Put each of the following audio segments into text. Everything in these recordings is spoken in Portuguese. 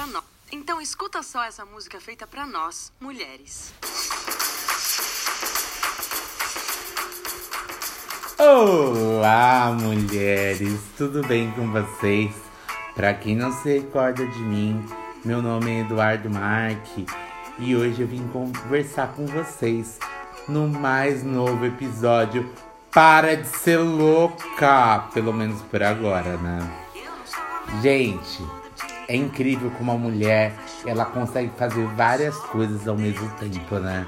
pra nós. Então escuta só essa música feita pra nós, mulheres. Olá, mulheres, tudo bem com vocês? Para quem não se recorda de mim, meu nome é Eduardo Marque e hoje eu vim conversar com vocês no mais novo episódio Para de ser louca, pelo menos por agora, né? Gente, é incrível como a mulher ela consegue fazer várias coisas ao mesmo tempo, né?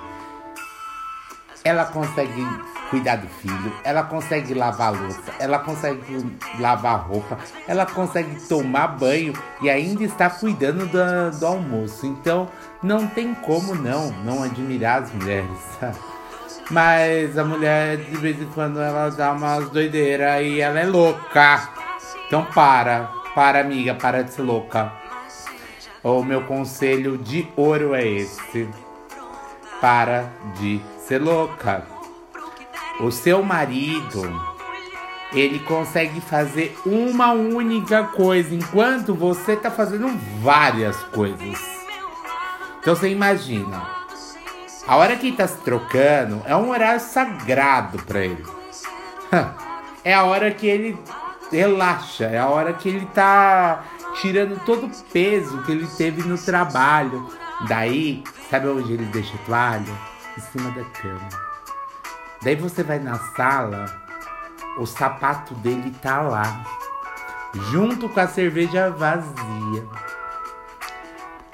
Ela consegue cuidar do filho, ela consegue lavar louça, ela consegue lavar roupa, ela consegue tomar banho e ainda está cuidando do, do almoço. Então não tem como não, não admirar as mulheres. Mas a mulher de vez em quando ela dá umas doideiras e ela é louca. Então para, para amiga, para de ser louca. O meu conselho de ouro é esse. Para de ser louca. O seu marido, ele consegue fazer uma única coisa, enquanto você tá fazendo várias coisas. Então você imagina, a hora que ele tá se trocando é um horário sagrado para ele. É a hora que ele relaxa, é a hora que ele tá tirando todo o peso que ele teve no trabalho. Daí, sabe onde ele deixa a toalha? Em cima da cama. Daí você vai na sala, o sapato dele tá lá, junto com a cerveja vazia.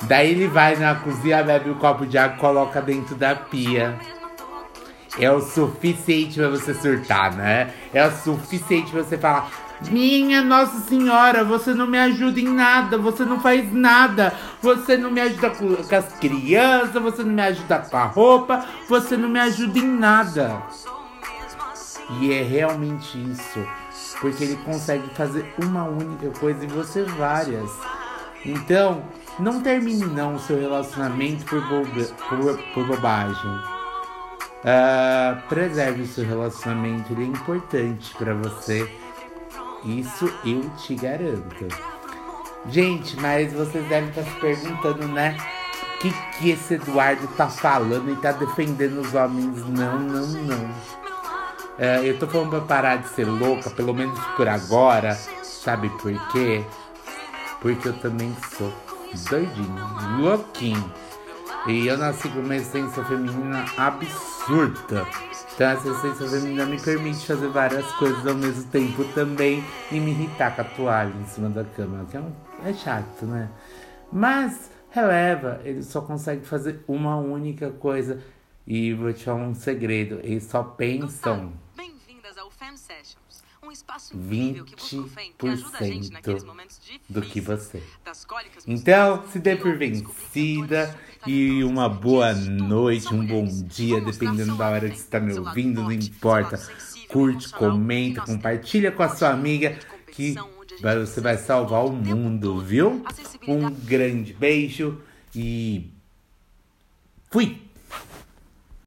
Daí ele vai na cozinha, bebe um copo de água coloca dentro da pia. É o suficiente para você surtar, né? É o suficiente pra você falar: Minha Nossa Senhora, você não me ajuda em nada, você não faz nada, você não me ajuda com, com as crianças, você não me ajuda com a roupa, você não me ajuda em nada. E é realmente isso, porque ele consegue fazer uma única coisa e você várias. Então, não termine não o seu relacionamento por, boba, por, por bobagem. Uh, preserve seu relacionamento, ele é importante para você. Isso eu te garanto. Gente, mas vocês devem estar se perguntando, né? O que, que esse Eduardo tá falando e tá defendendo os homens? Não, não, não. Uh, eu tô falando pra parar de ser louca, pelo menos por agora. Sabe por quê? Porque eu também sou doidinho, louquinho. E eu nasci com uma essência feminina absurda. Então essa essência feminina me permite fazer várias coisas ao mesmo tempo também e me irritar com a toalha em cima da cama, que é, um, é chato, né? Mas releva, ele só consegue fazer uma única coisa. E vou te falar um segredo, eles só pensam. Bem-vindas ao Fan Sessions. Um espaço incrível que busca o FEM, que ajuda a gente naqueles momentos do que você. Então, se dê por vencida e uma boa noite, um bom dia, dependendo da hora que você está me ouvindo, não importa. Curte, comenta, compartilha com a sua amiga que você vai salvar o mundo, viu? Um grande beijo e fui!